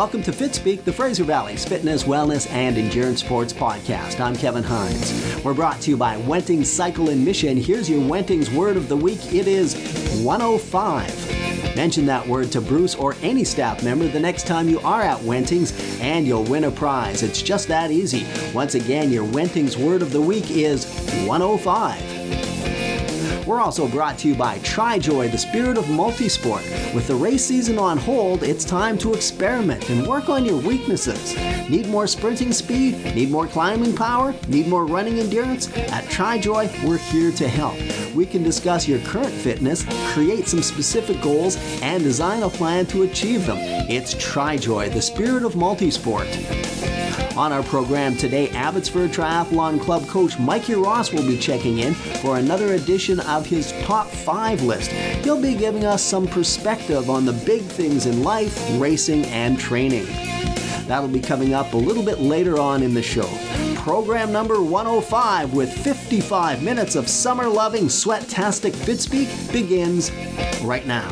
Welcome to Fitspeek, the Fraser Valley's fitness, wellness, and endurance sports podcast. I'm Kevin Hines. We're brought to you by Wenting Cycle and Mission. Here's your Wentings word of the week. It is 105. Mention that word to Bruce or any staff member the next time you are at Wentings, and you'll win a prize. It's just that easy. Once again, your Wentings word of the week is 105. We're also brought to you by TriJoy, the spirit of multisport. With the race season on hold, it's time to experiment and work on your weaknesses. Need more sprinting speed? Need more climbing power? Need more running endurance? At TriJoy, we're here to help. We can discuss your current fitness, create some specific goals, and design a plan to achieve them. It's TriJoy, the spirit of multisport. On our program today, Abbotsford Triathlon Club coach Mikey Ross will be checking in for another edition of his top five list. He'll be giving us some perspective on the big things in life, racing, and training. That'll be coming up a little bit later on in the show. Program number 105 with 55 minutes of summer loving sweat-tastic Fitspeek begins right now.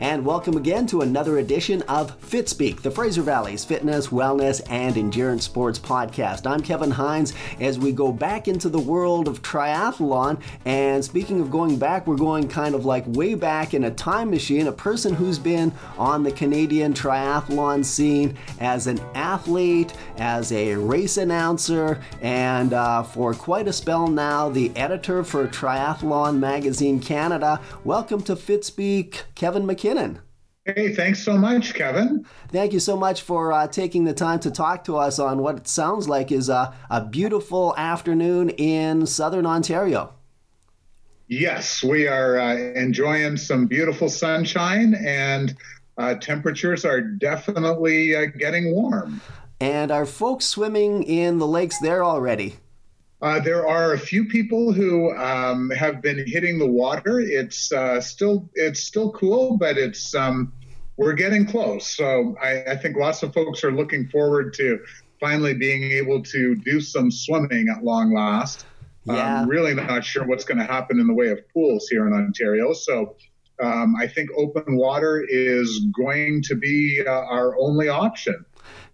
And welcome again to another edition of Fitspeek, the Fraser Valley's fitness, wellness, and endurance sports podcast. I'm Kevin Hines as we go back into the world of triathlon. And speaking of going back, we're going kind of like way back in a time machine, a person who's been on the Canadian triathlon scene as an athlete, as a race announcer, and uh, for quite a spell now, the editor for Triathlon Magazine Canada. Welcome to Fitspeek, Kevin Mackinnon. Mackinnon. Hey, thanks so much, Kevin. Thank you so much for uh, taking the time to talk to us on what it sounds like is a, a beautiful afternoon in southern Ontario. Yes, we are uh, enjoying some beautiful sunshine, and uh, temperatures are definitely uh, getting warm. And are folks swimming in the lakes there already? Uh, there are a few people who um, have been hitting the water. It's uh, still it's still cool, but it's um, we're getting close. So I, I, think lots of folks are looking forward to finally being able to do some swimming at long last. Yeah. I'm really not sure what's going to happen in the way of pools here in Ontario. So um, I think open water is going to be uh, our only option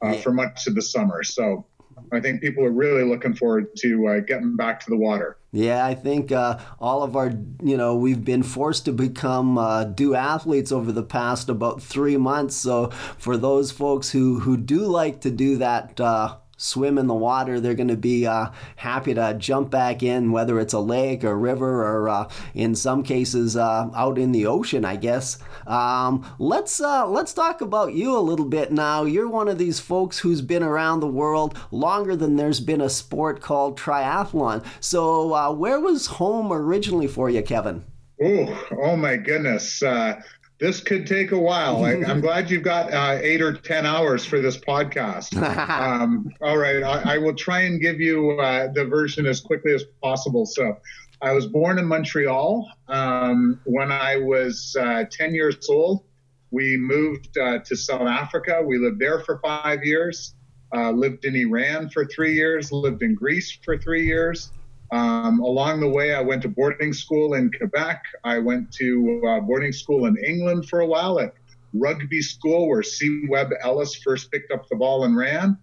uh, yeah. for much of the summer. So I think people are really looking forward to uh, getting back to the water. Yeah, I think uh, all of our, you know, we've been forced to become uh, duathletes over the past about three months. So for those folks who who do like to do that uh, swim in the water. They're going to be uh, happy to jump back in, whether it's a lake or river or uh, in some cases uh, out in the ocean, I guess. Um, let's uh, let's talk about you a little bit now. You're one of these folks who's been around the world longer than there's been a sport called triathlon. So uh, where was home originally for you, Kevin? Oh, oh my goodness. Uh, this could take a while. I, am glad you've got uh, eight or 10 hours for this podcast. um, all right. I, I, will try and give you uh, the version as quickly as possible. So, I was born in Montreal. Um, when I was uh, 10 years old, we moved uh, to South Africa. We lived there for five years, uh, lived in Iran for three years, lived in Greece for three years. Um, along the way, I went to boarding school in Quebec. I went to uh, boarding school in England for a while at rugby school, where C. Webb Ellis first picked up the ball and ran.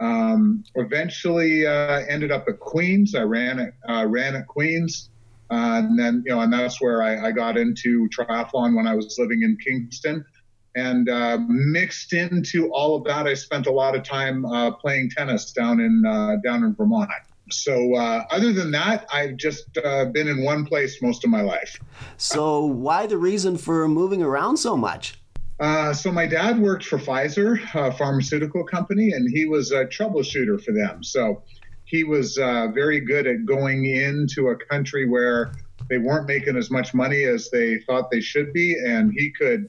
Um, eventually, uh, ended up at Queens. I ran at uh, ran at Queens, uh, and then you know, and that's where I, I, got into triathlon when I was living in Kingston. And uh, mixed into all of that, I spent a lot of time uh, playing tennis down in down in Vermont. So, uh, other than that, I've just uh, been in one place most of my life. So, why the reason for moving around so much? Uh, so, my dad worked for Pfizer, a pharmaceutical company, and he was a troubleshooter for them. So, he was uh, very good at going into a country where they weren't making as much money as they thought they should be, and he could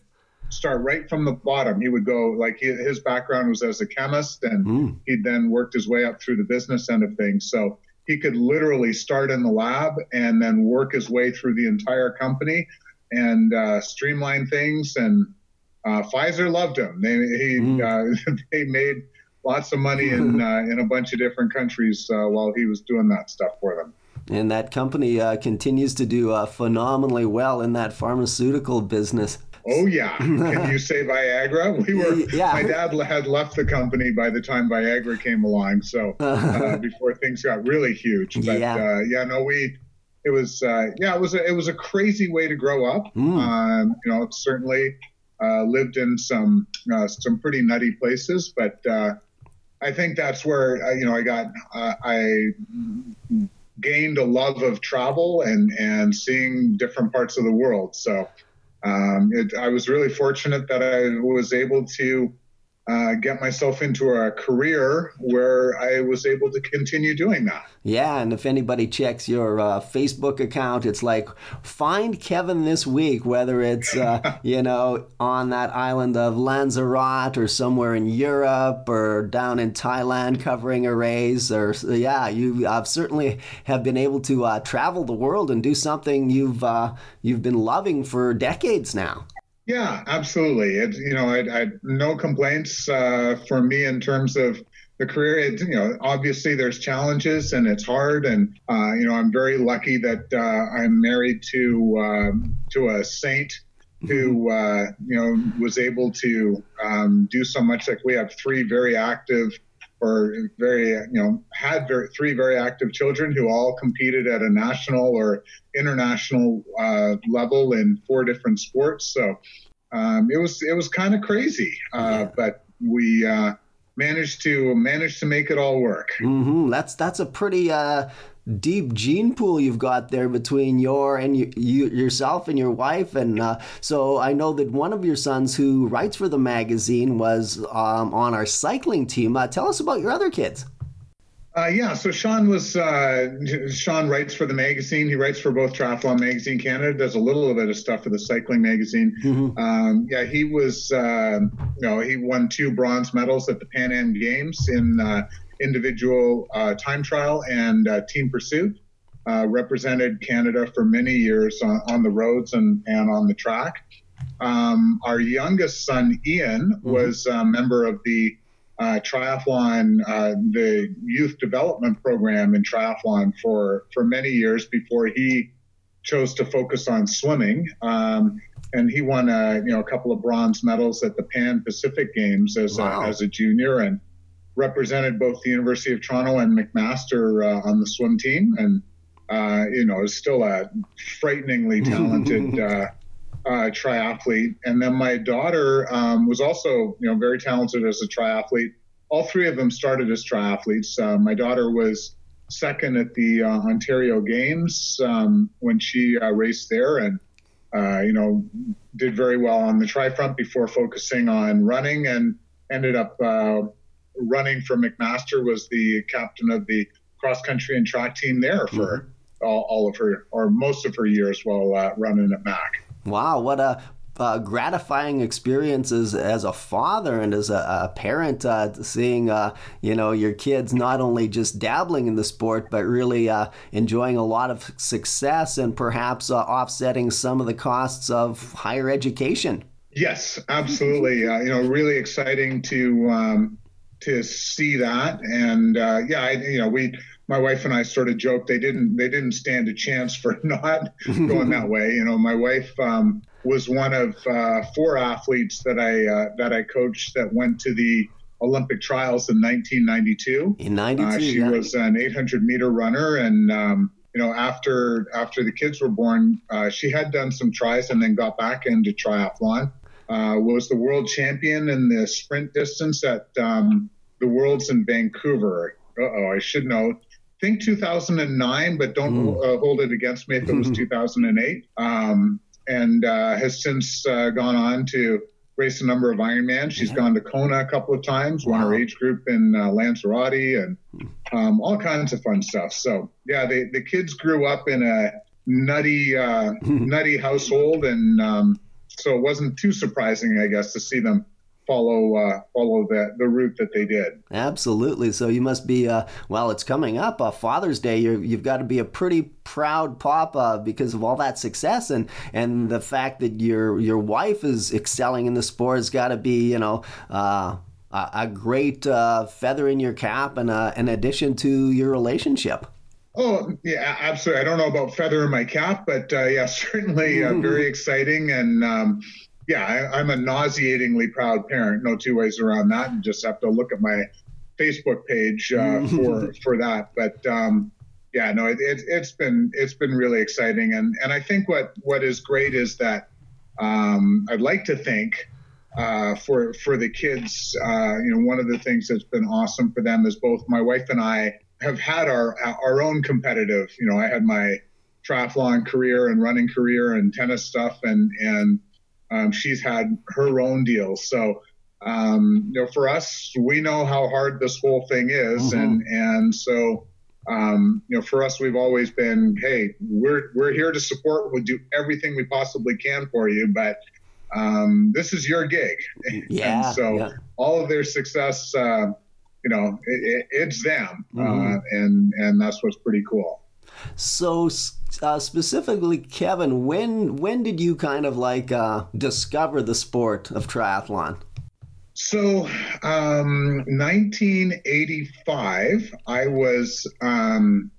start right from the bottom. He would go like he, his background was as a chemist, and mm. he then worked his way up through the business end of things. So he could literally start in the lab and then work his way through the entire company and uh, streamline things. And uh, Pfizer loved him. They he, mm. uh, they made lots of money in uh, in a bunch of different countries uh, while he was doing that stuff for them. And that company uh, continues to do uh, phenomenally well in that pharmaceutical business. Oh yeah, can you say Viagra? We were. Yeah. My dad had left the company by the time Viagra came along, so uh, before things got really huge. But yeah, uh, yeah no, we. It was uh, yeah, it was a, it was a crazy way to grow up. Mm. Um, you know, certainly uh, lived in some uh, some pretty nutty places, but uh, I think that's where you know I got I gained a love of travel and and seeing different parts of the world. So um, it, I was really fortunate that I was able to uh, get myself into a career where I was able to continue doing that. Yeah, and if anybody checks your uh, Facebook account, it's like find Kevin this week, whether it's uh, you know on that island of Lanzarote or somewhere in Europe or down in Thailand covering arrays. Or yeah, you uh, certainly have been able to uh, travel the world and do something you've uh, you've been loving for decades now. Yeah, absolutely. It, you know, I, I no complaints uh, for me in terms of the career. It, you know, obviously there's challenges and it's hard, and uh, you know, I'm very lucky that uh, I'm married to um, to a saint who uh, you know was able to um, do so much. Like we have three very active or very, you know, had very, three very active children who all competed at a national or international uh, level in four different sports. So um, it was it was kind of crazy, uh, but we uh, managed to manage to make it all work. Mm-hmm. That's that's a pretty uh, deep gene pool you've got there between your and you, you yourself and your wife and uh, so i know that one of your sons who writes for the magazine was um, on our cycling team uh, tell us about your other kids uh, yeah, so Sean was uh, Sean writes for the magazine. He writes for both Triathlon Magazine Canada, does a little bit of stuff for the Cycling Magazine. Mm-hmm. Um, yeah, he was uh, you know he won two bronze medals at the Pan Am Games in uh, individual uh, time trial and uh, team pursuit. Uh, represented Canada for many years on, on, the roads and, and on the track. Um, our youngest son, Ian, mm-hmm. was a member of the uh, triathlon, uh, the youth development program in triathlon for, for many years before he chose to focus on swimming. Um, and he won a, you know, a couple of bronze medals at the Pan Pacific Games as, wow. a, as a junior. And represented both the University of Toronto and McMaster uh, on the swim team, and uh, you know is still a frighteningly talented uh, uh, triathlete. And then my daughter um, was also you know very talented as a triathlete. All three of them started as triathletes. Uh, my daughter was second at the uh, Ontario Games um, when she raced there, and you know did very well on the tri front before focusing on running and ended up running for McMaster, was the captain of the cross country and track team there for mm-hmm. all, all, of her or most of her years while uh, running at Mac. Wow, what a uh, gratifying experiences as a father and as a, a parent, uh, seeing uh, you know your kids not only just dabbling in the sport but really uh, enjoying a lot of success and perhaps uh, offsetting some of the costs of higher education. Yes, absolutely. Uh, you know, really exciting to um, to see that. And uh, yeah, I, you know, we, my wife and I sort of joked they didn't they didn't stand a chance for not going that way. You know, my wife um, was one of uh, four athletes that I uh, that I coached that went to the Olympic trials in 1992. In 92, uh, she yeah. was an 800 meter runner, and um, you know, after after the kids were born, uh, she had done some tries and then got back into triathlon. Uh, was the world champion in the sprint distance at um, the Worlds in Vancouver. oh, I should know. Think 2009, but don't mm. uh, hold it against me if it was 2008. Um, and uh, has since uh, gone on to race a number of Ironman. She's yeah. gone to Kona a couple of times, wow. won her age group in uh, Lanzarote, and um, all kinds of fun stuff. So yeah, the the kids grew up in a nutty uh, nutty household, and um, so it wasn't too surprising, I guess, to see them follow uh, follow the the route that they did. Absolutely. So you must be uh, well. It's coming up, uh, Father's Day. you have got to be a pretty proud papa because of all that success and and the fact that your your wife is excelling in the sport has got to be you know. Uh, a great uh, feather in your cap and uh, an addition to your relationship. Oh yeah, absolutely. I don't know about feather in my cap, but uh, yeah, certainly uh, very exciting. And um, yeah, I, am a nauseatingly proud parent. No two ways around that. And just have to look at my Facebook page uh, for for that. But um, yeah, no, it, it, has been it's been really exciting. And and I think what what is great is that um, I'd like to think. Uh, for for the kids, uh, you know, one of the things that's been awesome for them is both my wife and I have had our our own competitive. You know, I had my triathlon career and running career and tennis stuff, and and um, she's had her own deals. So, um, you know, for us, we know how hard this whole thing is, mm-hmm. and and so. Um, you know, for us, we've always been, hey, we're we're here to support. We'll do everything we possibly can for you, but um, this is your gig. Yeah. and so yeah. all of their success, uh, you know, it, it's them, uh, mm-hmm. uh, and and that's what's pretty cool. So uh, specifically, Kevin, when when did you kind of like uh, discover the sport of triathlon? So, um, 1985, I was um,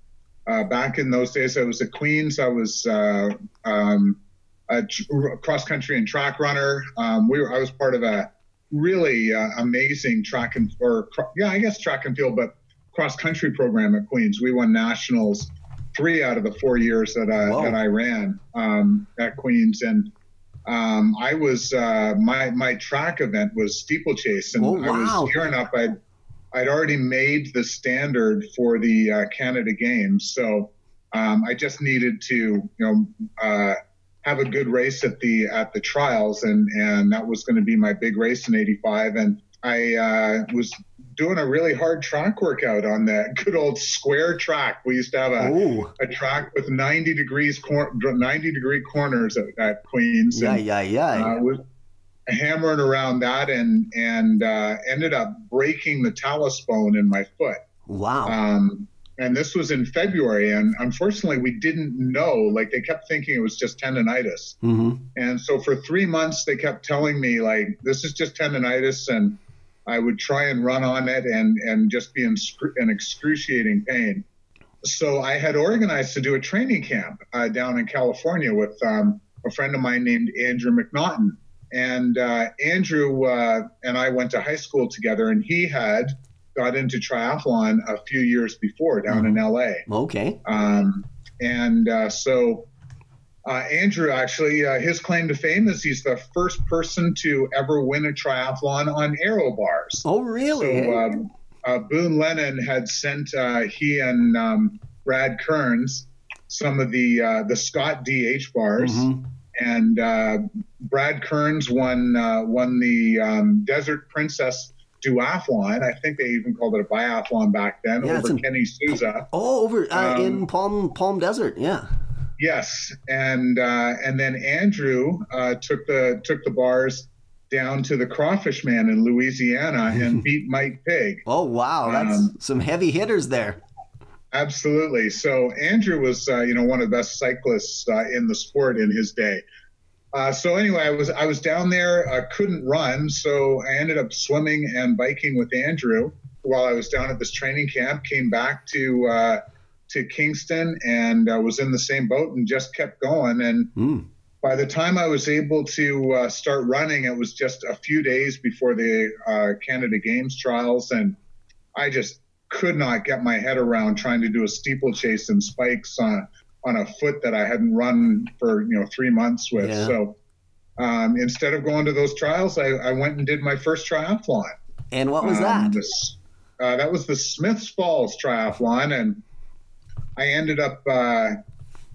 uh, back in those days. I was at Queens. I was uh, um, a cross country and track runner. Um, we were, I was part of a really uh, amazing track and or yeah, I guess track and field, but cross country program at Queens. We won nationals three out of the four years that I Whoa. that I ran um, at Queens, and um, I was uh, my my track event was steeplechase, and oh, wow. I was gearing up. I'd I'd already made the standard for the uh, Canada Games, so um, I just needed to you know uh, have a good race at the at the trials, and and that was going to be my big race in '85. And I uh, was doing a really hard track workout on that good old square track. We used to have a, a track with 90 degrees cor- 90 degree corners at, at Queens. Yeah, and, yeah, yeah. Uh, was hammering around that and and uh, ended up breaking the talus bone in my foot. Wow. Um, and this was in February, and unfortunately, we didn't know. Like they kept thinking it was just tendonitis, mm-hmm. and so for three months they kept telling me like this is just tendonitis, and I would try and run on it and and just be in, in excruciating pain. So I had organized to do a training camp uh, down in California with um, a friend of mine named Andrew McNaughton, and uh, Andrew uh, and I went to high school together, and he had got into triathlon a few years before down mm-hmm. in LA. Okay. Um, and uh, so Andrew actually, uh, his claim to fame is he's the first person to ever win a triathlon on aero bars. Oh, really? So um, uh, Boone Lennon had sent uh, he and um, Brad Kearns some of the uh, the Scott DH bars. Mm-hmm. And Brad Kearns won won the um, Desert Princess duathlon. I think they even called it a biathlon back then yeah, over in, Kenny Souza. Oh, over uh, um, in Palm Palm Desert, yeah. Yes, and uh, and then Andrew uh, took the took the bars down to the Crawfish Man in Louisiana and beat Mike Pigg. Oh wow, that's um, some heavy hitters there. Absolutely. So Andrew was, uh, you know, one of the best cyclists uh, in the sport in his day. Uh, so anyway, I was I was down there. I couldn't run, so I ended up swimming and biking with Andrew while I was down at this training camp. Came back to uh, to Kingston and uh, was in the same boat and just kept going. And mm. by the time I was able to uh, start running, it was just a few days before the uh, Canada Games trials, and I just could not get my head around trying to do a steeplechase and spikes on on a foot that I hadn't run for you know three months with. Yeah. So um, instead of going to those trials, I, I, went and did my first triathlon. And what was um, that? This, uh, that was the Smiths Falls triathlon, and I ended up uh,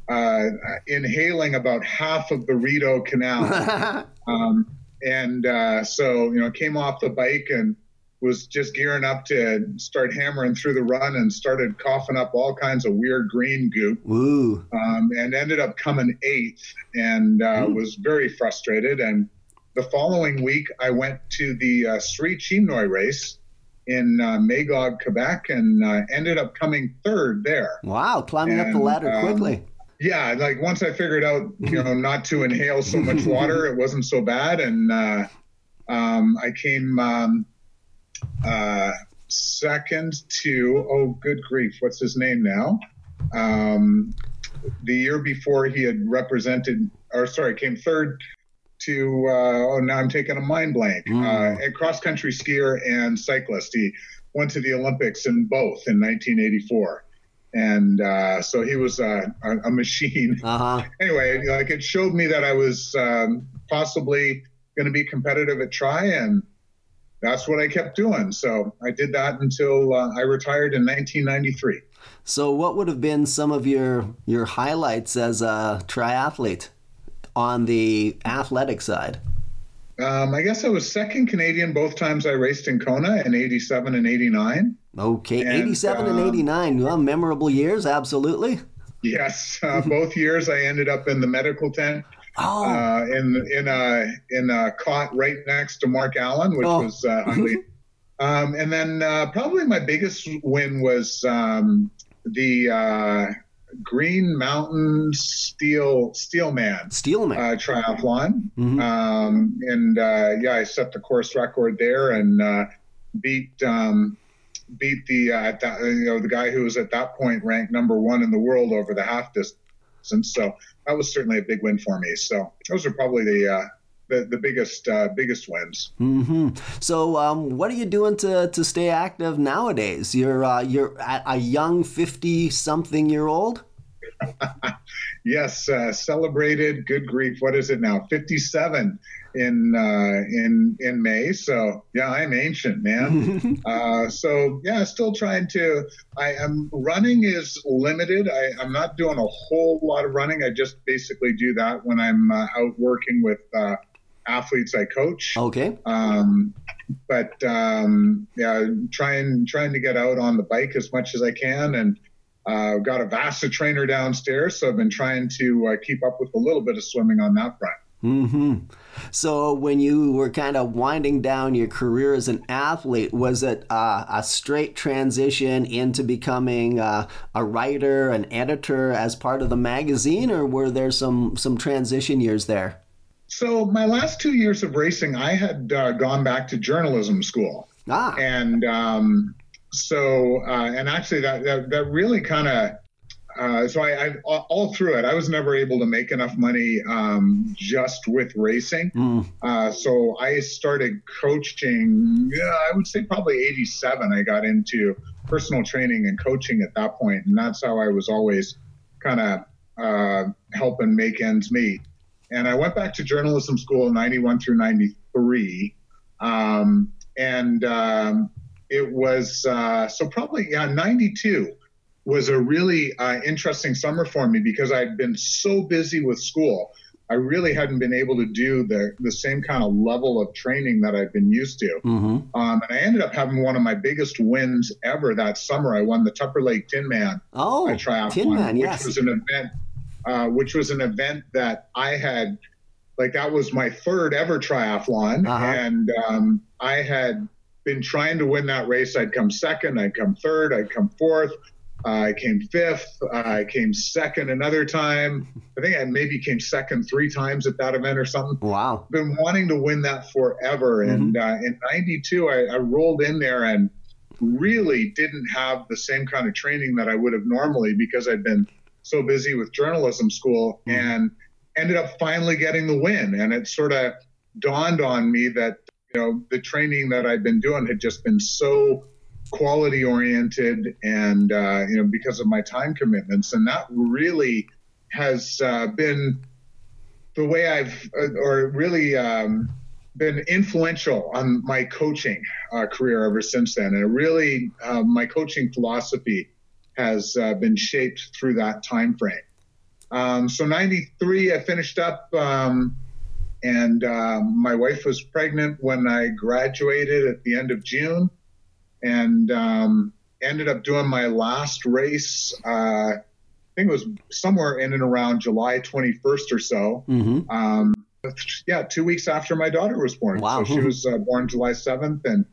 uh, inhaling about half of the Rideau Canal. um, and uh, so you know, came off the bike and was just gearing up to start hammering through the run and started coughing up all kinds of weird green goop. Ooh. Um, and ended up coming eighth and uh, was very frustrated. And the following week, I went to the uh, Sri Chinmoy race in uh, Magog, Quebec, and uh, ended up coming third there. Wow, climbing and, up the ladder um, quickly. Yeah, like once I figured out, you know, not to inhale so much water, it wasn't so bad. And uh, um, I came um, uh, second to oh good grief what's his name now Um, the year before, he had represented, or sorry, came third to. Uh, oh, now I'm taking a mind blank. Mm. Uh, a cross country skier and cyclist. He went to the Olympics in both in 1984 and uh, so he was uh, a, a machine. Uh-huh. Anyway, like it showed me that I was um, possibly going to be competitive at Tri, and that's what I kept doing. So I did that until uh, I retired in 1993. So, what would have been some of your your highlights as a triathlete on the athletic side? Um, I guess I was second Canadian both times I raced in Kona in 87 and 89. Okay, And, 87 and um, 89. Well, memorable years, absolutely. Yes, uh, both years I ended up in the medical tent Oh, uh, in in a in a cot right next to Mark Allen, which Oh. was uh, ugly. um, and then uh, probably my biggest win was um, the uh, Green Mountain Steel Steelman Steelman. uh, triathlon. Mhm. Um, and uh, yeah, I set the course record there and uh, beat um, beat the uh, at that, you know the guy who was at that point ranked number one in the world over the half distance. So that was certainly a big win for me. So those are probably the uh, the, the biggest uh, biggest wins. hmm So, um, what are you doing to, to stay active nowadays? You're uh, you're a young fifty something year old. Yes, uh, celebrated. Good grief, what is it now? Fifty seven in uh, in in May. So yeah, I'm ancient, man. uh, so yeah, still trying to. I am running is limited. I, I'm not doing a whole lot of running. I just basically do that when I'm uh, out working with uh, athletes I coach. Okay. Um, but um, yeah, trying trying to get out on the bike as much as I can, and uh, got a Vasa trainer downstairs, so I've been trying to uh, keep up with a little bit of swimming on that front. hmm So, when you were kind of winding down your career as an athlete, was it uh, a straight transition into becoming uh, a writer, an editor as part of the magazine, or were there some some transition years there? So my last two years of racing, I had uh, gone back to journalism school, Ah, and um, so uh, and actually that that, that really kind of. Uh, so I, I all through it, I was never able to make enough money um, just with racing. mm, Uh, so I started coaching. Yeah, I would say probably '87. I got into personal training and coaching at that point, and that's how I was always kind of uh, helping make ends meet. And I went back to journalism school in '91 through '93, um, and um, it was uh, so probably yeah '92 was a really uh, interesting summer for me because I'd been so busy with school. I really hadn't been able to do the the same kind of level of training that I've been used to. hmm Um, and I ended up having one of my biggest wins ever that summer. I won the Tupper Lake Tin Man Oh, triathlon, Tin Man, which yes. was an event, uh, which was an event that I had, like that was my third ever triathlon, Uh-huh. and um, I had been trying to win that race. I'd come second, I'd come third, I'd come fourth. Uh, I came fifth. Uh, I came second another time. I think I maybe came second three times at that event or something Wow. been wanting to win that forever. And uh, in '92, I, I rolled in there and really didn't have the same kind of training that I would have normally because I'd been so busy with journalism school Mhm. and ended up finally getting the win. And it sort of dawned on me that you know the training that I'd been doing had just been so quality oriented and uh, you know because of my time commitments and that really has uh, been the way I've, uh, or really um, been influential on my coaching uh, career ever since then. And really, uh, my coaching philosophy has uh, been shaped through that time frame. Um, so '93, I finished up, um, and um, my wife was pregnant when I graduated at the end of June, and um, ended up doing my last race. Uh, I think it was somewhere in and around July 21st or so. hmm Um, yeah, two weeks after my daughter was born. Wow. So she was uh, born July 7th, and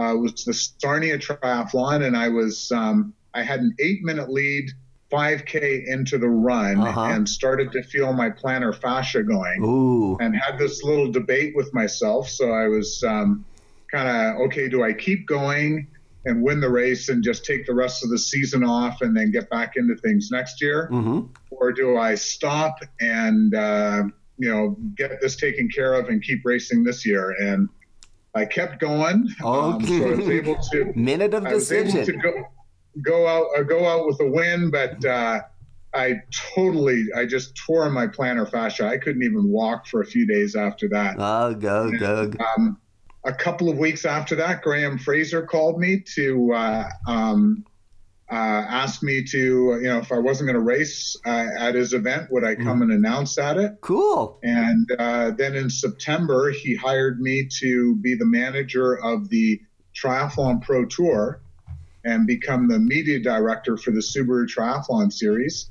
uh, it was the Sarnia Triathlon, and I was um, I had an eight minute lead, 5K into the run, Uh-huh. and started to feel my plantar fascia going, Ooh. and had this little debate with myself. So I was um, kind of okay, do I keep going? and win the race and just take the rest of the season off and then get back into things next year, mm-hmm. or do I stop and uh, you know get this taken care of and keep racing this year? And I kept going. Oh, um, so I was able to minute of decision. I was able to go out uh, go out with a win, but. Uh, I totally, I just tore my plantar fascia. I couldn't even walk for a few days after that. Oh, go, and, go. Um, a couple of weeks after that, Graham Fraser called me to uh, um, uh, ask me to, you know, if I wasn't going to race uh, at his event, would I come mm. and announce at it? Cool. And uh, then in September, he hired me to be the manager of the Triathlon Pro Tour and become the media director for the Subaru Triathlon Series.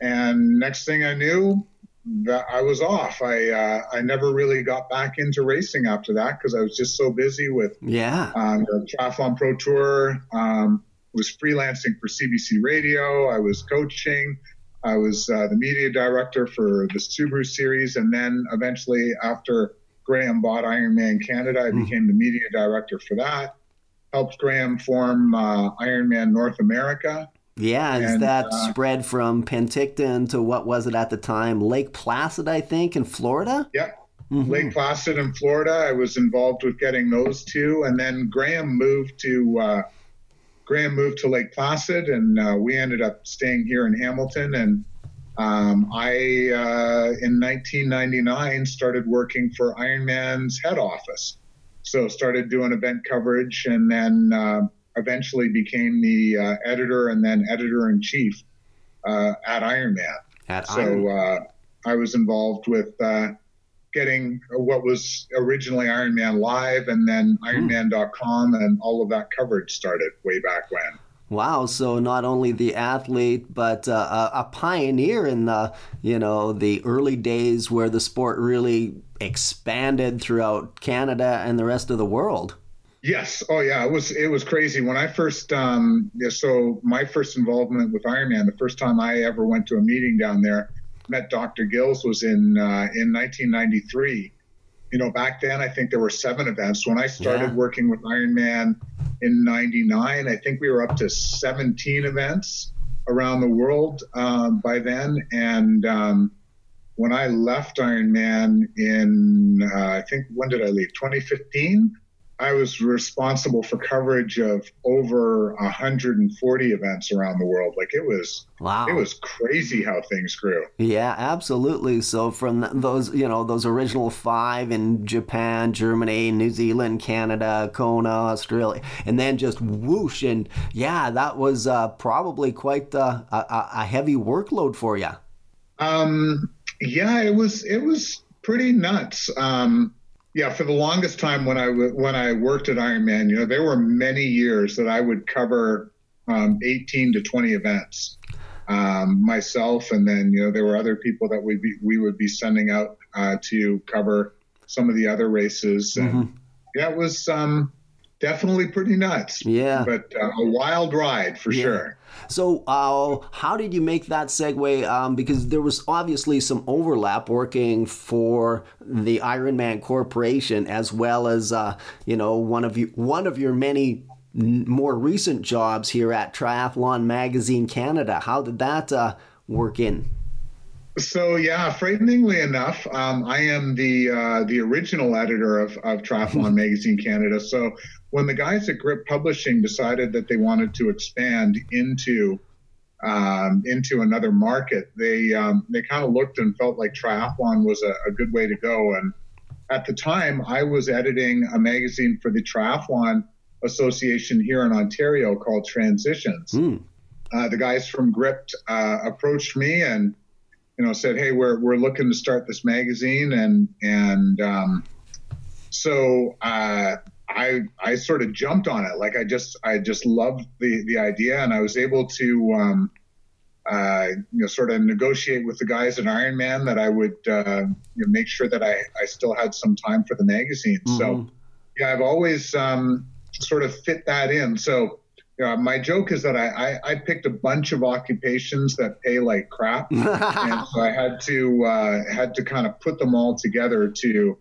And next thing I knew, that I was off. I uh, I never really got back into racing after that because I was just so busy with yeah um, the Triathlon Pro Tour. Um, was freelancing for CBC Radio. I was coaching. I was uh, the media director for the Subaru series, and then eventually, after Graham bought Ironman Canada, I mm. became the media director for that. Helped Graham form uh, Ironman North America, yeah, is and, that uh, spread from Penticton to what was it at the time? Lake Placid, I think, in Florida? Yeah. Mm-hmm. Lake Placid in Florida. I was involved with getting those two. And then Graham moved to uh, Graham moved to Lake Placid and uh, we ended up staying here in Hamilton. And um, I, uh, in 1999, started working for Ironman's head office. So started doing event coverage and then uh, eventually became the uh, editor and then editor in chief uh, at Ironman. At so Ironman. Uh, I was involved with uh, getting what was originally Ironman Live and then hmm. Ironman.com and all of that coverage started way back when. Wow! So not only the athlete, but uh, a pioneer in the you know the early days where the sport really expanded throughout Canada and the rest of the world. Yes. Oh, yeah. It was it was crazy when I first. Um, yeah, so my first involvement with Ironman, the first time I ever went to a meeting down there, met Dr. Gills was in uh, in 1993. You know, back then I think there were seven events. When I started yeah. working with Ironman in '99, I think we were up to 17 events around the world um, by then. And um, when I left Ironman in, uh, I think when did I leave? 2015. I was responsible for coverage of over 140 events around the world. Like it was, wow, it was crazy how things grew. Yeah, absolutely. So from those, you know, those original five in Japan, Germany, New Zealand, Canada, Kona, Australia, and then just whoosh, and yeah, that was uh, probably quite uh, a, a heavy workload for you. Um, yeah, it was. It was pretty nuts. Um, yeah, for the longest time when I when I worked at Ironman, you know, there were many years that I would cover um, 18 to 20 events um, myself, and then you know there were other people that we be, we would be sending out uh, to cover some of the other races. And mm-hmm. yeah, it was um, definitely pretty nuts. Yeah, but uh, a wild ride for yeah. sure. So, uh, how did you make that segue? Um, because there was obviously some overlap working for the Ironman Corporation, as well as uh, you know one of you one of your many more recent jobs here at Triathlon Magazine Canada. How did that uh, work in? So yeah, frighteningly enough, um, I am the uh, the original editor of, of Triathlon Magazine Canada. So when the guys at Gripped Publishing decided that they wanted to expand into um, into another market, they um, they kind of looked and felt like triathlon was a, a, good way to go. And at the time, I was editing a magazine for the Triathlon Association here in Ontario called Transitions. Mm. Uh, the guys from Gripped uh, approached me and you know said, "Hey, we're we're looking to start this magazine," and and um, so uh, I I sort of jumped on it. Like I just I just loved the the idea, and I was able to um, uh, you know sort of negotiate with the guys at Iron Man that I would uh, you know, make sure that I I still had some time for the magazine. Mm-hmm. So yeah, I've always um, sort of fit that in. So. Yeah, my joke is that I, I, I, picked a bunch of occupations that pay like crap, and so I had to uh, had to kind of put them all together to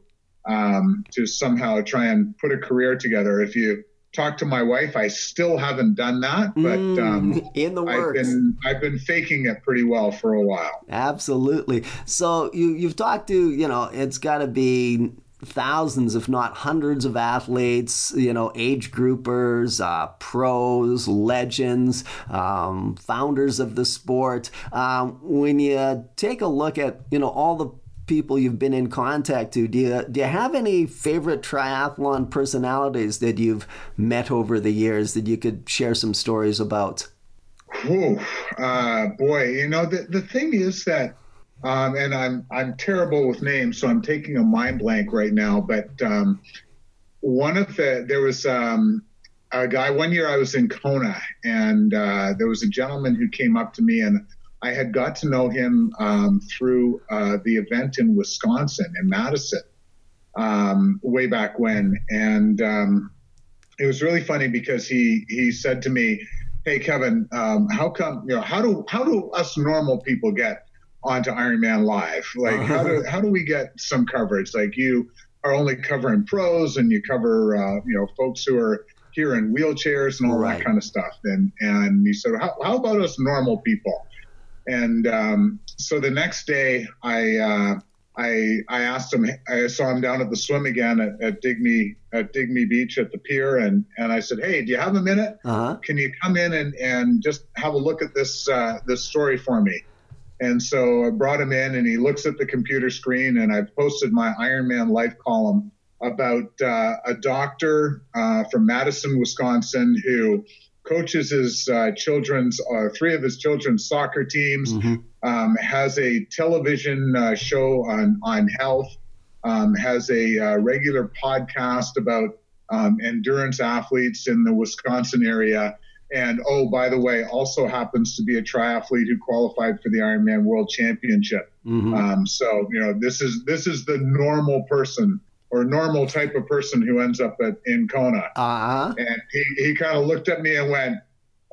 um, to somehow try and put a career together. If you talk to my wife. I still haven't done that, but mm, um, in the works. I've been I've been faking it pretty well for a while. Absolutely. So you you've talked to you know it's got to be thousands, if not hundreds, of athletes, you know, age groupers, uh, pros, legends, um, founders of the sport. Um, when you take a look at, you know, all the people you've been in contact to, do you, do you have any favorite triathlon personalities that you've met over the years that you could share some stories about? Oh, uh, boy, you know, the, the thing is that um, and I'm I'm terrible with names, so I'm taking a mind blank right now. But um, one of the there was um, a guy one year I was in Kona, and uh, there was a gentleman who came up to me, and I had got to know him um, through uh, the event in Wisconsin in Madison um, way back when, and um, it was really funny because he he said to me, "Hey Kevin, how come you know how do how do us normal people get?" Onto Iron Man Live? Like, how do how do we get some coverage? Like, you are only covering pros, and you cover uh, you know folks who are here in wheelchairs and all right. that kind of stuff. And and he said, how, how about us normal people? And um, so the next day, I uh, I I asked him. I saw him down at the swim again at, at Dig Me at Dig Me Beach at the pier, and and I said, Hey, do you have a minute? Uh-huh. Can you come in and and just have a look at this uh, this story for me? And so I brought him in and he looks at the computer screen and I posted my Ironman life column about uh, a doctor uh, from Madison, Wisconsin, who coaches his uh, children's, uh, three of his children's soccer teams, mm-hmm. um, has a television uh, show on, on health, um, has a uh, regular podcast about um, endurance athletes in the Wisconsin area and oh, by the way, also happens to be a triathlete who qualified for the Ironman World Championship. Mm-hmm. Um, so you know, this is this is the normal person or normal type of person who ends up at in Kona. Uh-huh. And he, he kind of looked at me and went,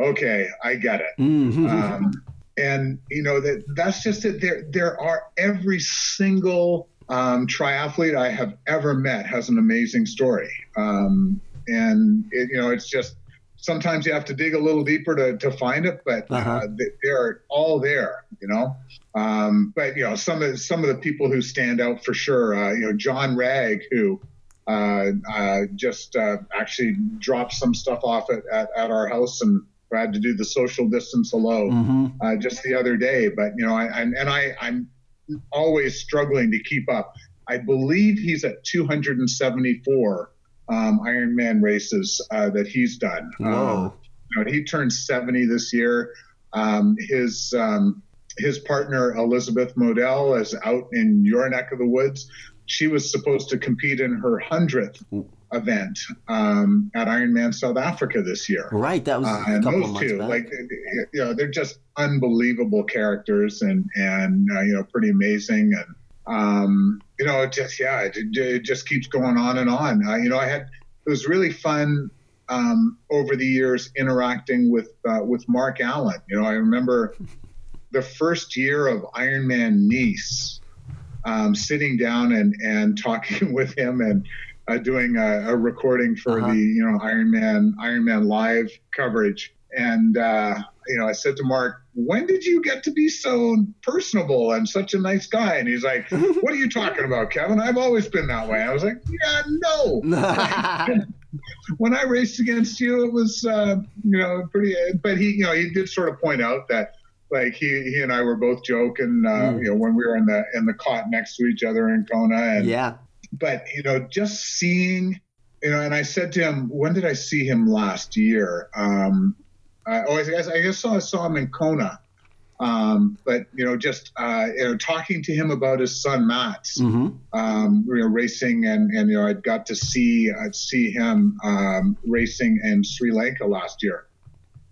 "Okay, I get it." Mm-hmm. Um, and you know that that's just it. There there are every single um, triathlete I have ever met has an amazing story. Um, and it, you know, it's just sometimes you have to dig a little deeper to, to find it, but uh-huh. uh, they're all there, you know. Um, but you know, some of some of the people who stand out for sure, uh, you know, John Wragg, who uh, uh just uh, actually dropped some stuff off at, at, at, our house and had to do the social distance alone mm-hmm. Uh, just the other day. But you know, I, I and I I'm always struggling to keep up. I believe he's at 274 um, Ironman races uh, that he's done. Whoa. Um, you know, he turned 70 this year. Um, his um, his partner Elizabeth Modell is out in your neck of the woods. She was supposed to compete in her hundredth event um, at Ironman South Africa this year. Right, that was uh, and those two, back. like you know, they're just unbelievable characters and and uh, you know, pretty amazing and um, you know, it just yeah, it, it, just keeps going on and on. Uh, you know, I had it was really fun um, over the years interacting with uh, with Mark Allen. You know, I remember the first year of Ironman Nice, um, sitting down and and talking with him and uh, doing a, a, recording for uh-huh. the you know Ironman Ironman live coverage. And uh, you know, I said to Mark, when did you get to be so personable and such a nice guy? And he's like, what are you talking about, Kevin? I've always been that way. I was like, yeah, no. when I raced against you, it was, uh, you know, pretty, but he, you know, he did sort of point out that like he, he and I were both joking, uh, mm. you know, when we were in the, in the cot next to each other in Kona. And, yeah. But, you know, just seeing, you know, and I said to him, when did I see him last year? Um, uh, oh, I guess I guess I saw him in Kona. Um, but you know, just uh, you know, talking to him about his son Mats, mm-hmm. um, you know, racing, and and you know, I got to see uh, see him um, racing in Sri Lanka last year,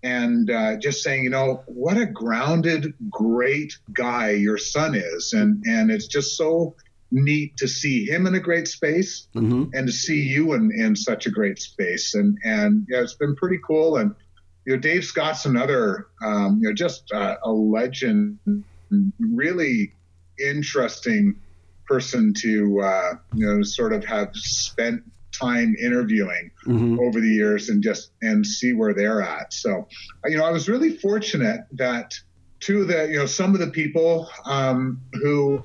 and uh, just saying, you know, what a grounded, great guy your son is, and and it's just so neat to see him in a great space, mm-hmm. and to see you in in such a great space, and and yeah, it's been pretty cool, and you know, Dave Scott's another, um, you know, just uh, a legend, really interesting person to, uh, you know, sort of have spent time interviewing mm-hmm. over the years and just and see where they're at. So, you know, I was really fortunate that two of the you know some of the people um, who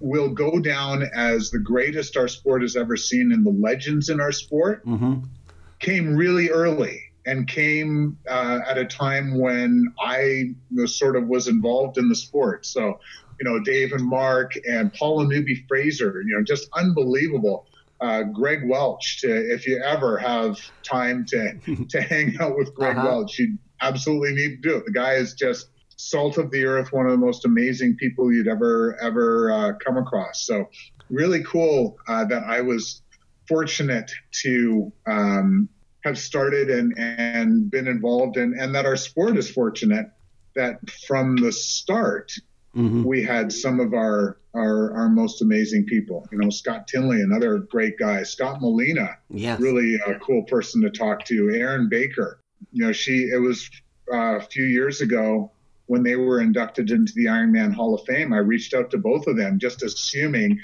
will go down as the greatest our sport has ever seen and the legends in our sport mm-hmm. came really early and came uh, at a time when I sort of was involved in the sport. So, you know, Dave and Mark and Paula Newby Fraser, you know, just unbelievable. Uh, Greg Welch, to, if you ever have time to to hang out with Greg uh-huh. Welch, you absolutely need to do it. The guy is just salt of the earth, one of the most amazing people you'd ever ever uh, come across. So really cool uh, that I was fortunate to um, have started and and been involved in, and that our sport is fortunate that from the start mm-hmm. we had some of our, our our most amazing people. You know, Scott Tinley, another great guy. Scott Molina, yes. really a cool person to talk to. Erin Baker, you know, she it was uh, a few years ago when they were inducted into the Ironman Hall of Fame, I reached out to both of them, just assuming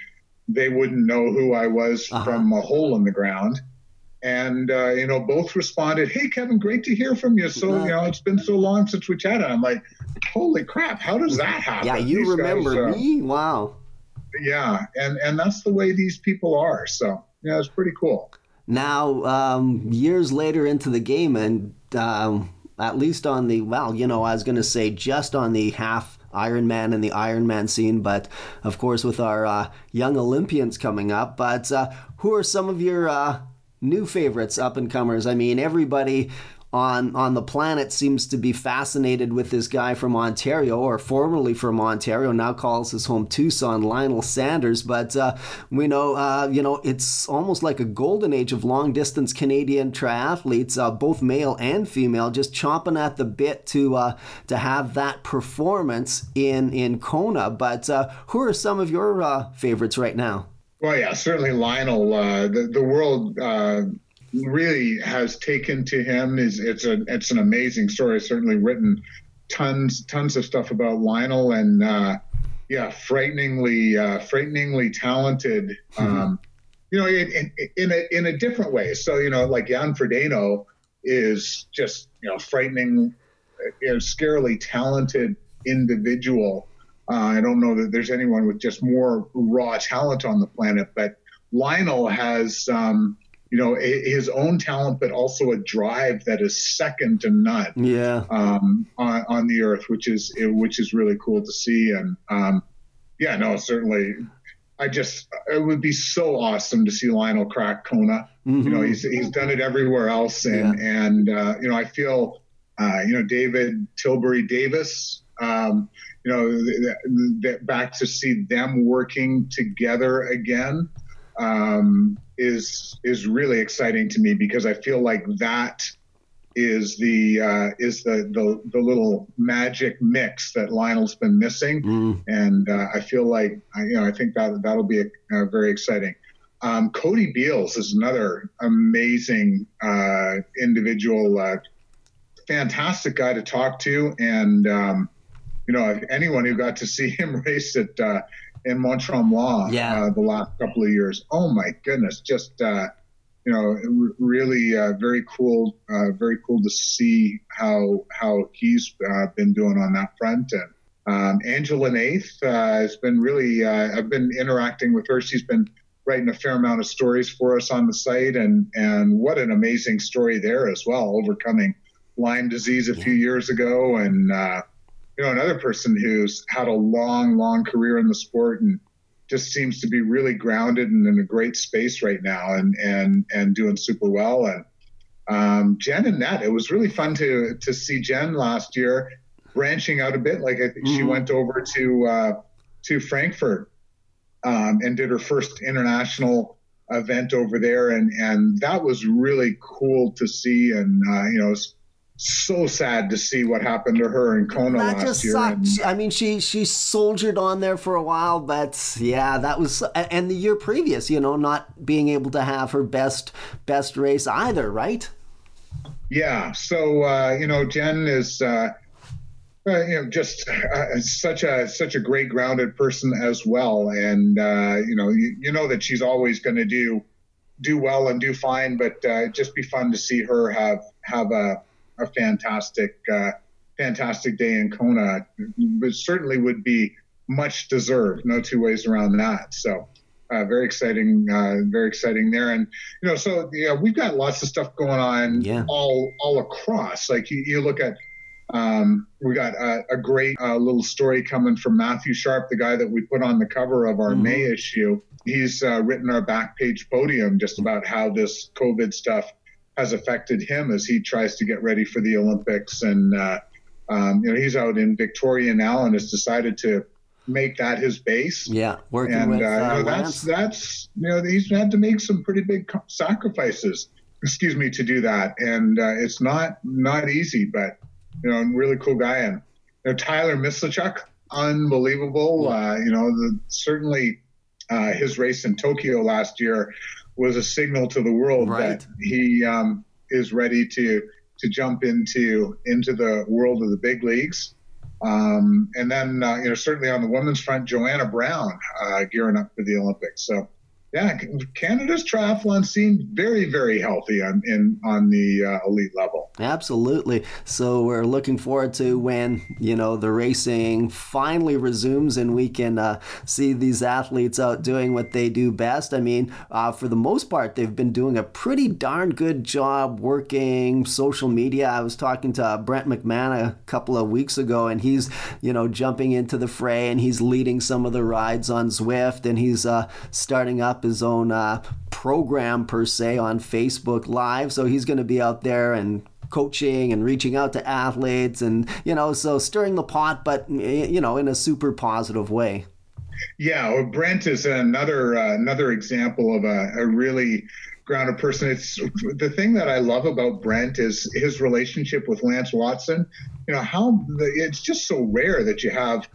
they wouldn't know who I was uh-huh. from a hole in the ground. And uh, you know, both responded, "Hey, Kevin, great to hear from you. So you know, it's been so long since we chatted." I'm like, "Holy crap! How does that happen?" Yeah, you these remember guys, uh, me? Wow. Yeah, and and that's the way these people are. So yeah, it's pretty cool. Now, um, years later into the game, and um, at least on the well, you know, I was going to say just on the half Ironman and the Ironman scene, but of course with our uh, young Olympians coming up. But uh, who are some of your uh, new favorites, up and comers? I mean, everybody on on the planet seems to be fascinated with this guy from Ontario, or formerly from Ontario, now calls his home Tucson, Lionel Sanders. But uh, we know, uh, you know, it's almost like a golden age of long distance Canadian triathletes, uh, both male and female, just chomping at the bit to uh, to have that performance in in Kona. But uh, who are some of your uh, favorites right now? Well, yeah, certainly Lionel. the the world really has taken to him is it's a it's an amazing story. Certainly written tons tons of stuff about Lionel and uh, yeah, frighteningly uh, frighteningly talented. Mm-hmm. Um, you know, in, in, in, a in a different way. So you know, like Jan Frodeno is just you know frightening, you know, scarily talented individual. Uh, I don't know that there's anyone with just more raw talent on the planet, but Lionel has um, you know his own talent, but also a drive that is second to none. Yeah. Um, on, on the earth, which is which is really cool to see, and um, yeah, no, certainly. I just it would be so awesome to see Lionel crack Kona. Mm-hmm. You know, he's he's done it everywhere else, and yeah. and uh, you know, I feel uh, you know David Tilbury Davis. Um, you know, th- th- back to see them working together again um, is is really exciting to me because I feel like that is the uh, is the, the the little magic mix that Lionel's been missing, mm. and uh, I feel like you know I think that that'll be a, a very exciting. Um, Cody Beals is another amazing uh, individual, uh, fantastic guy to talk to, and um, you know anyone who got to see him race at uh, in Mont Tremblant yeah. uh, the last couple of years. Oh my goodness, just uh, you know, r- really uh, very cool, uh, very cool to see how how he's uh, been doing on that front. And um, Angela Naeth uh, has been really. I've been interacting with her. She's been writing a fair amount of stories for us on the site, and and what an amazing story there as well, overcoming Lyme disease a yeah. few years ago, and you know, another person who's had a long, long career in the sport and just seems to be really grounded and in a great space right now and and and doing super well. And um, Jen Annett, it was really fun to to see Jen last year branching out a bit. Like I think mm-hmm. she went over to uh, to Frankfurt um, and did her first international event over there, and and that was really cool to see. And uh, you know, so sad to see what happened to her in Kona that last year. And, I mean, she she soldiered on there for a while, but yeah, that was and the year previous, you know, not being able to have her best best race either, right? Yeah. So uh, you know, Jen is. Uh, uh, you know, just uh, such a such a great grounded person as well, and uh, you know, you, you know that she's always going to do do well and do fine, but uh, just be fun to see her have have a, a fantastic uh, fantastic day in Kona. It certainly would be much deserved. No two ways around that. So. Uh, very exciting, uh, very exciting there, and you know, so yeah, we've got lots of stuff going on yeah. all all across. Like you, you look at um, we got a, a great uh, little story coming from Matthew Sharpe, the guy that we put on the cover of our mm-hmm. May issue. He's uh, written our back page podium just about how this COVID stuff has affected him as he tries to get ready for the Olympics. And, uh, um, you know, he's out in Victoria now and has decided to make that his base. Yeah, working and, with uh, uh, you know, that's that's you know he's had to make some pretty big sacrifices. Excuse me to do that, and uh, it's not not easy, but you know, really cool guy. And you know, Tyler Mislawchuk, unbelievable. Uh, you know, the, certainly uh, his race in Tokyo last year was a signal to the world right. that he um, is ready to to jump into into the world of the big leagues. Um, and then, uh, you know, certainly on the women's front, Joanna Brown uh, gearing up for the Olympics. So yeah, Canada's triathlon scene very, very healthy on in on the uh, elite level. Absolutely. So we're looking forward to when you know the racing finally resumes and we can uh, see these athletes out doing what they do best. I mean, uh, for the most part, they've been doing a pretty darn good job working social media. I was talking to Brent McMahon a couple of weeks ago, and he's you know jumping into the fray and he's leading some of the rides on Zwift, and he's uh, starting up his own uh, program per se on Facebook Live. So he's going to be out there and coaching and reaching out to athletes and you know so stirring the pot but you know in a super positive way. Yeah well, brent is another uh, another example of a, a, really grounded person. It's the thing that i love about brent is his relationship with lance watson. You know how the, it's just so rare that you have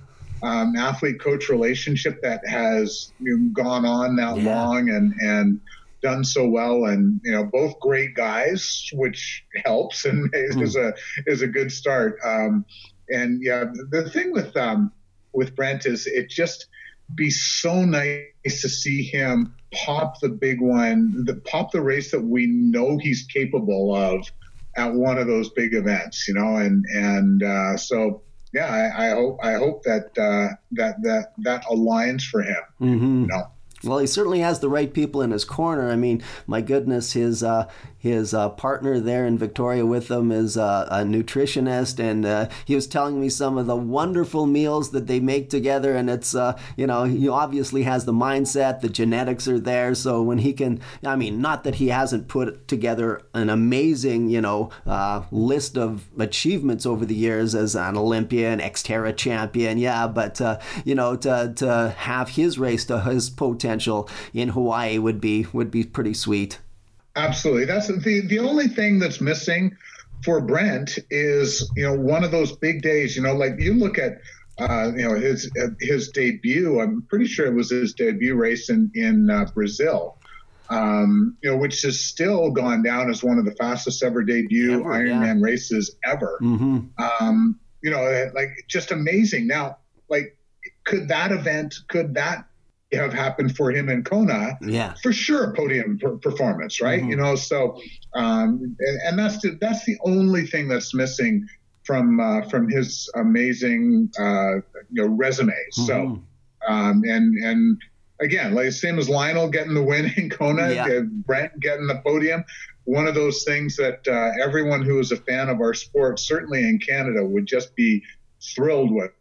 um, athlete coach relationship that has you know, gone on that yeah. long and and done so well and you know both great guys which helps and mm. is a is a good start um, and yeah the thing with um, with Brent is it just be so nice to see him pop the big one the pop the race that we know he's capable of at one of those big events you know and and uh, so yeah, I, I, hope I hope that uh, that that that aligns for him. Mm-hmm. You know? Well, he certainly has the right people in his corner. I mean, my goodness, his uh, his uh, partner there in Victoria with him is uh, a nutritionist, and uh, he was telling me some of the wonderful meals that they make together. And it's uh, you know he obviously has the mindset, the genetics are there. So when he can, I mean, not that he hasn't put together an amazing you know uh, list of achievements over the years as an Olympian, Xterra champion, yeah, but you know to to have his race to his potential potential in Hawaii would be would be pretty sweet. Absolutely. That's the the only thing that's missing for Brent is you know one of those big days. You know, like you look at uh, you know his his debut. I'm pretty sure it was his debut race in in uh, Brazil. Um, you know, which has still gone down as one of the fastest ever debut ever, Ironman yeah. races ever. Mm-hmm. Um, you know, like just amazing. Now, like, could that event, could that have happened for him in Kona, yeah, for sure, podium per- performance, right? Mm-hmm. You know, so um, and, and, that's the, that's the only thing that's missing from uh, from his amazing uh, you know resume. Mm-hmm. So um, and and again, like same as Lionel getting the win in Kona, yeah. Brent getting the podium. One of those things that uh, everyone who is a fan of our sport, certainly in Canada, would just be thrilled with.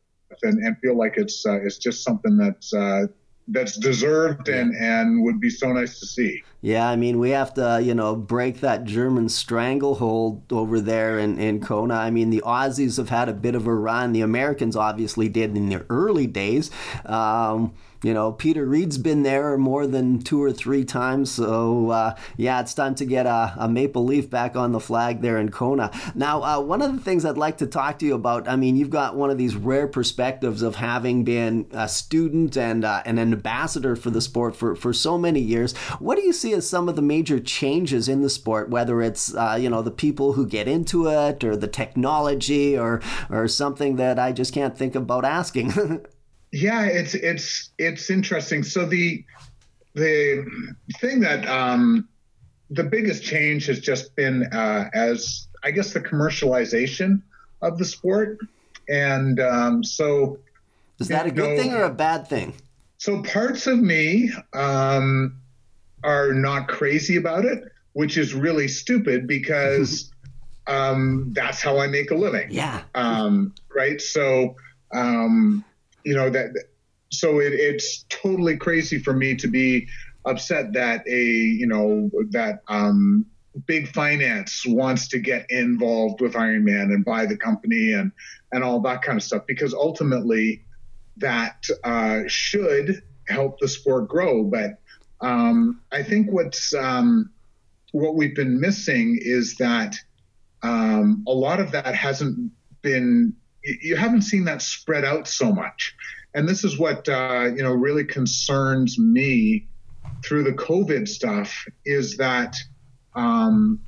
And, and feel like it's uh, it's just something that's uh, that's deserved and and would be so nice to see. Yeah, I mean, we have to, you know, break that German stranglehold over there in, in Kona. I mean, the Aussies have had a bit of a run. The Americans obviously did in the early days. Um, you know, Peter Reid's been there more than two or three times. So, uh, yeah, it's time to get a, a, maple leaf back on the flag there in Kona. Now, uh, one of the things I'd like to talk to you about, I mean, you've got one of these rare perspectives of having been a student and uh, an ambassador for the sport for, for so many years. What do you see as some of the major changes in the sport, whether it's, uh, you know, the people who get into it or the technology or, or something that I just can't think about asking? Yeah, it's it's it's interesting. So the the thing that um, the biggest change has just been uh, as I guess the commercialization of the sport, and um, so is that a good know, thing or a bad thing? So parts of me um, are not crazy about it, which is really stupid because um, that's how I make a living. Yeah. Um, right. So, um, you know that. So it, it's totally crazy for me to be upset that a you know that um, big finance wants to get involved with Ironman and buy the company and and all that kind of stuff because ultimately that uh, should help the sport grow. But um, I think what's um, what we've been missing is that um, a lot of that hasn't been you haven't seen that spread out so much. And this is what uh, you know really concerns me through the covid stuff is that um,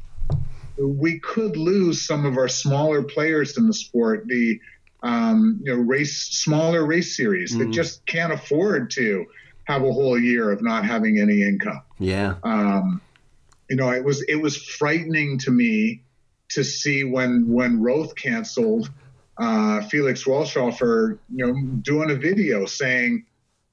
we could lose some of our smaller players in the sport the um, you know race smaller race series mm-hmm. that just can't afford to have a whole year of not having any income. Yeah. Um, you know it was it was frightening to me to see when when Roth canceled, uh, Felix Walchshöfer, you know, doing a video saying,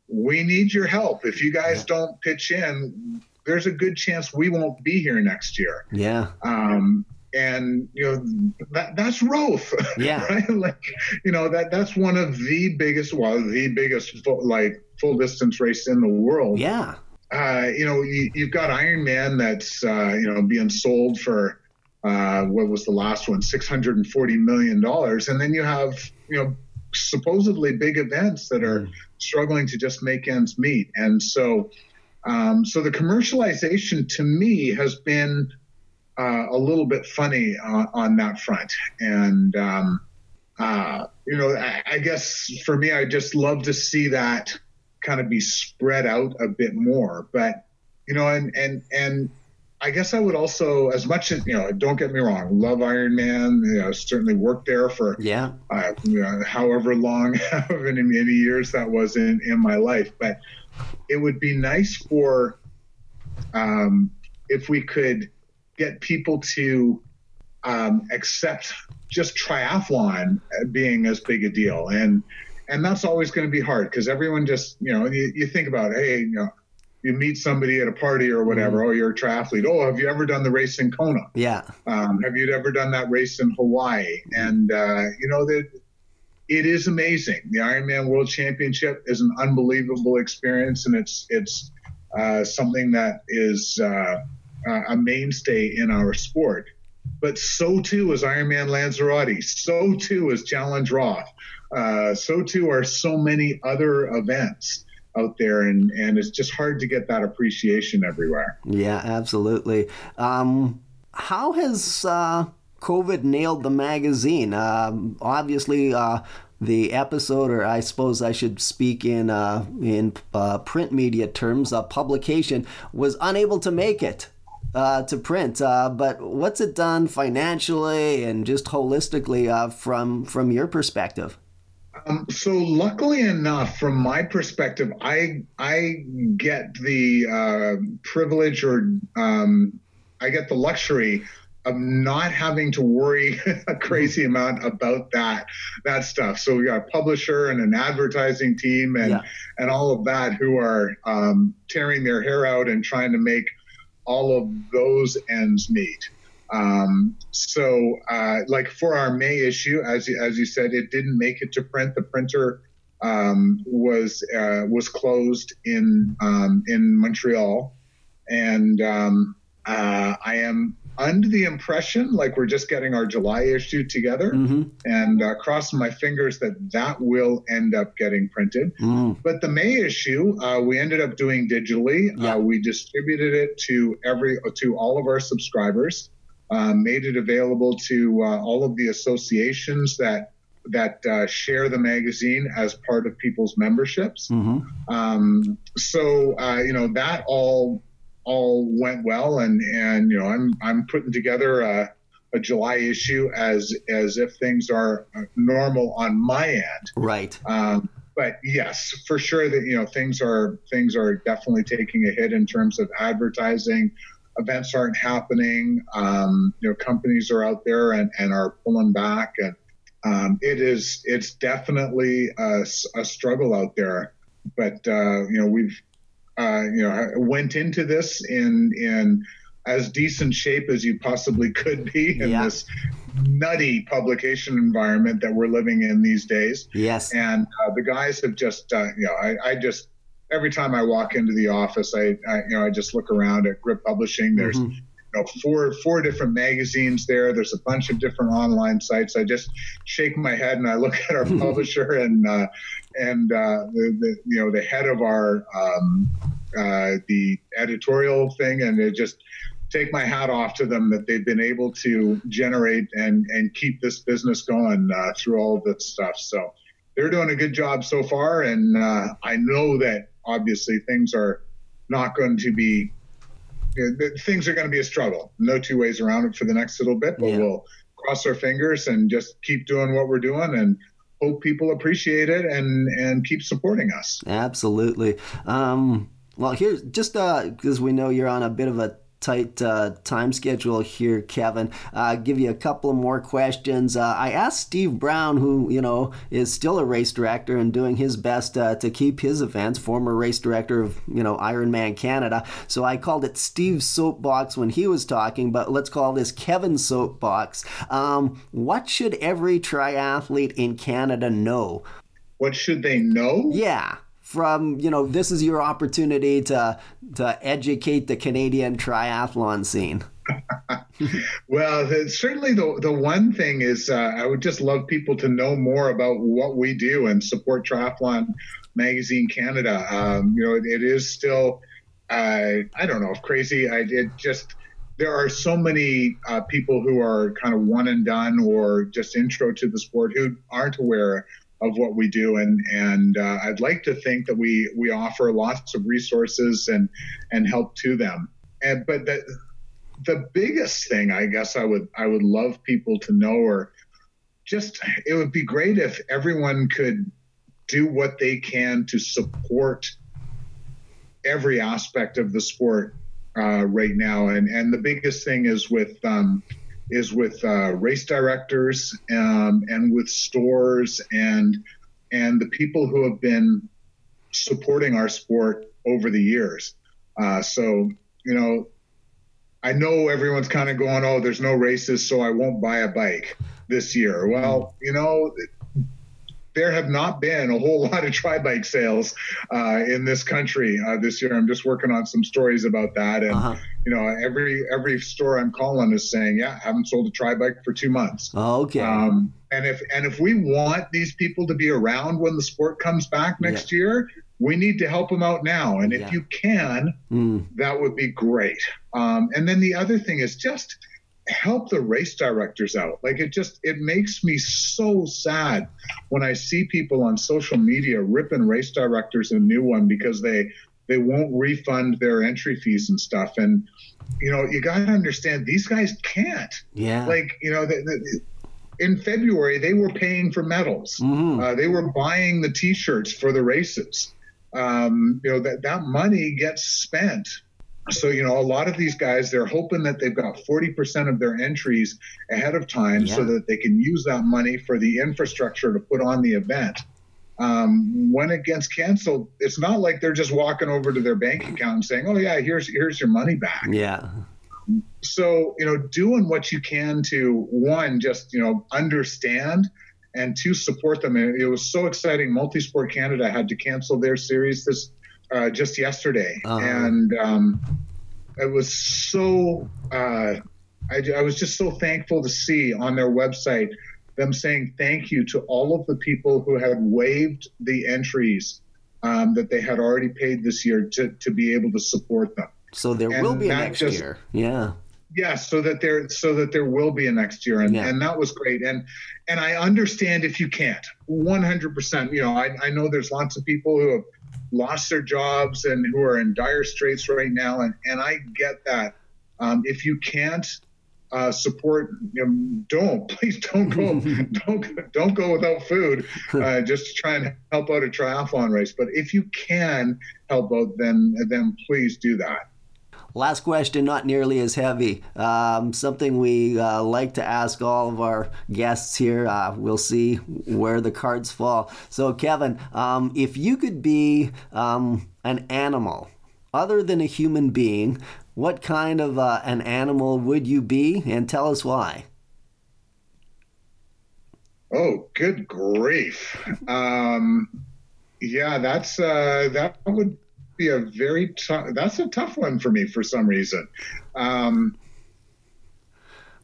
"We need your help. If you guys don't pitch in, there's a good chance we won't be here next year." Yeah. Um, and you know that that's Roth. Yeah. right. Like you know that that's one of the biggest, well, the biggest full, like full distance race in the world. Yeah. Uh, you know, you, have got Ironman that's uh, you know being sold for uh, what was the last one? Six hundred and forty million dollars, and then you have you know supposedly big events that are struggling to just make ends meet, and so um, so the commercialization to me has been uh, a little bit funny uh, on that front, and um, uh, you know I, I guess for me I just love to see that kind of be spread out a bit more, but you know and and and I guess I would also, as much as you know, don't get me wrong, love Ironman. You know, certainly worked there for yeah, uh, you know, however long, however many years that was in in my life. But it would be nice for um, if we could get people to um, accept just triathlon being as big a deal, and and that's always going to be hard because everyone just you know you, you think about hey you know you meet somebody at a party or whatever. Mm. Oh, you're a triathlete. Oh, have you ever done the race in Kona? Yeah. Um, have you ever done that race in Hawaii? And uh, you know that it is amazing. The Ironman World Championship is an unbelievable experience, and it's it's uh, something that is uh, a mainstay in our sport. But so too is Ironman Lanzarote. So too is Challenge Roth. Uh, so too are so many other events out there and and it's just hard to get that appreciation everywhere yeah absolutely um, how has uh, covid nailed the magazine um, obviously uh, the episode, or I suppose I should speak in uh, in uh, print media terms, uh, publication was unable to make it uh, to print. Uh, but what's it done financially and just holistically uh, from from your perspective? Um, so luckily enough, from my perspective, I I get the uh, privilege or um, I get the luxury of not having to worry a crazy amount about that that stuff. So we got a publisher and an advertising team and yeah. and all of that who are um, tearing their hair out and trying to make all of those ends meet. Um, so, uh, like for our May issue, as as you said, it didn't make it to print. The printer um, was uh, was closed in um, in Montreal, and um, uh, I am under the impression like we're just getting our July issue together, mm-hmm. and uh, crossing my fingers that that will end up getting printed. Mm. But the May issue, uh, we ended up doing digitally. Yeah. Uh, we distributed it to every to all of our subscribers uh, made it available to uh, all of the associations that that uh, share the magazine as part of people's memberships. Mm-hmm. Um, so uh, you know that all all went well, and and you know I'm I'm putting together a, a July issue as as if things are uh, normal on my end. Right. Um, but yes, for sure that you know things are things are definitely taking a hit in terms of advertising. Events aren't happening. Um, you know, companies are out there and, and are pulling back, and um, it is it's definitely a, a struggle out there. But uh, you know, we've uh, you know went into this in in as decent shape as you possibly could be in yeah. this nutty publication environment that we're living in these days. Yes. And uh, the guys have just, uh, you know, I, I, just, every time I walk into the office, I, I, you know, I just look around at Gripped Publishing. There's, mm-hmm. you know, four, four different magazines there. There's a bunch of different online sites. I just shake my head and I look at our publisher and, uh, and, uh, the, the, you know, the head of our, um, uh, the editorial thing. And it just, take my hat off to them that they've been able to generate and and keep this business going uh, through all of this stuff. So they're doing a good job so far, and uh, I know that obviously things are not going to be you know, things are going to be a struggle. No two ways around it for the next little bit, but yeah. we'll cross our fingers and just keep doing what we're doing and hope people appreciate it and and keep supporting us. Absolutely. Um, well, here's just because uh, we know you're on a bit of a tight uh, time schedule here, Kevin. Uh, give you a couple of more questions. Uh, I asked Steve Brown, who you know is still a race director and doing his best uh, to keep his events. Former race director of you know Ironman Canada. So I called it Steve's soapbox when he was talking, but let's call this Kevin's soapbox. Um, what should every triathlete in Canada know? What should they know? Yeah from you know this is your opportunity to to educate the Canadian triathlon scene? well, certainly the the one thing is uh, I would just love people to know more about what we do and support Triathlon Magazine Canada. Um, you know, it, it is still uh, I don't know if crazy. I it just there are so many uh, people who are kind of one and done or just intro to the sport who aren't aware of what we do. And and uh, I'd like to think that we we offer lots of resources and and help to them. And but the the biggest thing I guess I would I would love people to know or just it would be great if everyone could do what they can to support every aspect of the sport uh, right now. And and the biggest thing is with um, is with uh, race directors um, and with stores and and the people who have been supporting our sport over the years. Uh, so you know, I know everyone's kind of going, "Oh, there's no races, so I won't buy a bike this year." Well, you know, there have not been a whole lot of tri bike sales uh, in this country uh, this year. I'm just working on some stories about that, and uh-huh. you know, every every store I'm calling is saying, "Yeah, I haven't sold a tri bike for two months." Oh, okay. Um, and if and if we want these people to be around when the sport comes back next yeah. year, we need to help them out now. And if yeah. you can, mm. that would be great. Um, and then the other thing is just help the race directors out. Like it just it makes me so sad when I see people on social media ripping race directors a new one because they they won't refund their entry fees and stuff. And you know, you got to understand these guys can't. Yeah. Like you know, the, the, in February they were paying for medals. Mm-hmm. Uh, they were buying the T-shirts for the races. Um, you know that that money gets spent so, you know, a lot of these guys, they're hoping that they've got 40% of their entries ahead of time yeah. so that they can use that money for the infrastructure to put on the event. Um, when it gets canceled, it's not like they're just walking over to their bank account and saying, "Oh yeah, here's here's your money back." Yeah. So you know, doing what you can to one, just you know, understand, and to support them. It was so exciting. Multisport Canada had to cancel their series this uh, just yesterday, uh-huh. and um, it was so. Uh, I, I was just so thankful to see on their website them saying thank you to all of the people who had waived the entries um, that they had already paid this year to, to be able to support them. So there and will be a next just, year. Yeah. Yeah, so that there so that there will be a next year. And, yeah. and that was great. And and I understand if you can't. One hundred percent. You know, I, I know there's lots of people who have lost their jobs and who are in dire straits right now. And, and I get that. Um, if you can't, uh, support. You know, don't please don't go don't don't go without food uh, just to try and help out a triathlon race. But if you can help out, then then please do that. Last question, not nearly as heavy. Um, something we uh, like to ask all of our guests here. Uh, we'll see where the cards fall. So, Kevin, um, if you could be um, an animal other than a human being, what kind of uh, an animal would you be? And tell us why. Oh, good grief. Um, yeah, that's uh, that would be a very tough. That's a tough one for me for some reason. Um,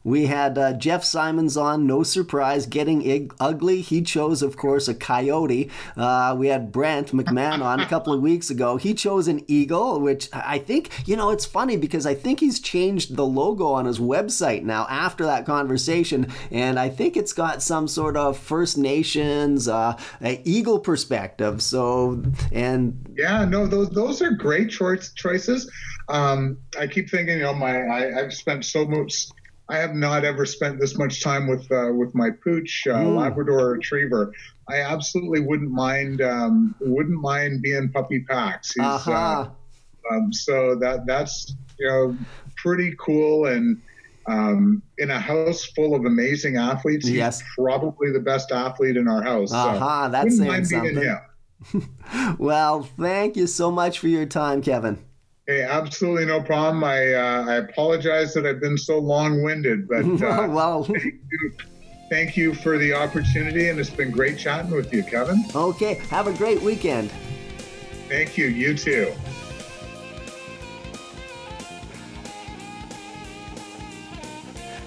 we had uh, Jeff Symonds on, no surprise, getting ugly. He chose, of course, a coyote. Uh, we had Brent McMahon on a couple of weeks ago. He chose an eagle, which I think, you know, it's funny because I think he's changed the logo on his website now after that conversation. And I think it's got some sort of First Nations uh, eagle perspective. So, and. Yeah, no, those, those are great choice, choices. Um, I keep thinking, you know, my I, I've spent so much I have not ever spent this much time with uh, with my pooch uh, mm. Labrador Retriever. I absolutely wouldn't mind um, wouldn't mind being puppy packs. He's, uh-huh. uh, um, so that that's you know pretty cool and um, in a house full of amazing athletes. Yes. He's probably the best athlete in our house. Uh-huh, so that's saying something. well, thank you so much for your time, Kevin. Hey, absolutely no problem. I uh, I apologize that I've been so long-winded, but uh, well, thank you, thank you for the opportunity, and it's been great chatting with you, Kevin. Okay, have a great weekend. Thank you. You too.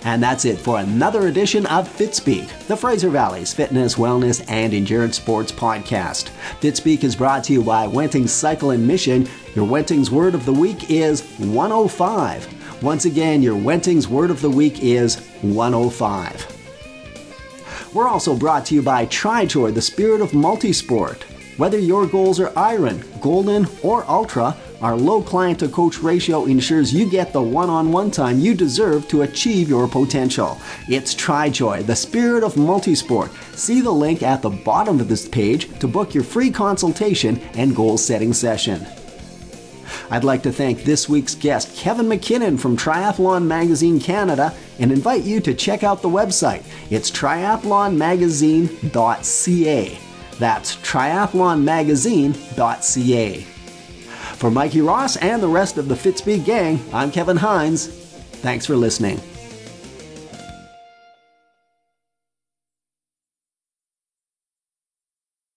And that's it for another edition of Fitspeek, the Fraser Valley's fitness, wellness, and endurance sports podcast. Fitspeek is brought to you by Wentings Cycle and Mission. Your Wentings word of the week is 105. Once again, your Wentings word of the week is 105. We're also brought to you by TriJoy, the spirit of multisport. Whether your goals are iron, golden, or ultra, our low client to coach ratio ensures you get the one on one time you deserve to achieve your potential. It's TriJoy, the spirit of multisport. See the link at the bottom of this page to book your free consultation and goal setting session. I'd like to thank this week's guest, Kevin Mackinnon from Triathlon Magazine Canada, and invite you to check out the website. It's triathlonmagazine.ca. That's triathlonmagazine.ca. For Mikey Ross and the rest of the Fitspeek gang, I'm Kevin Hines. Thanks for listening.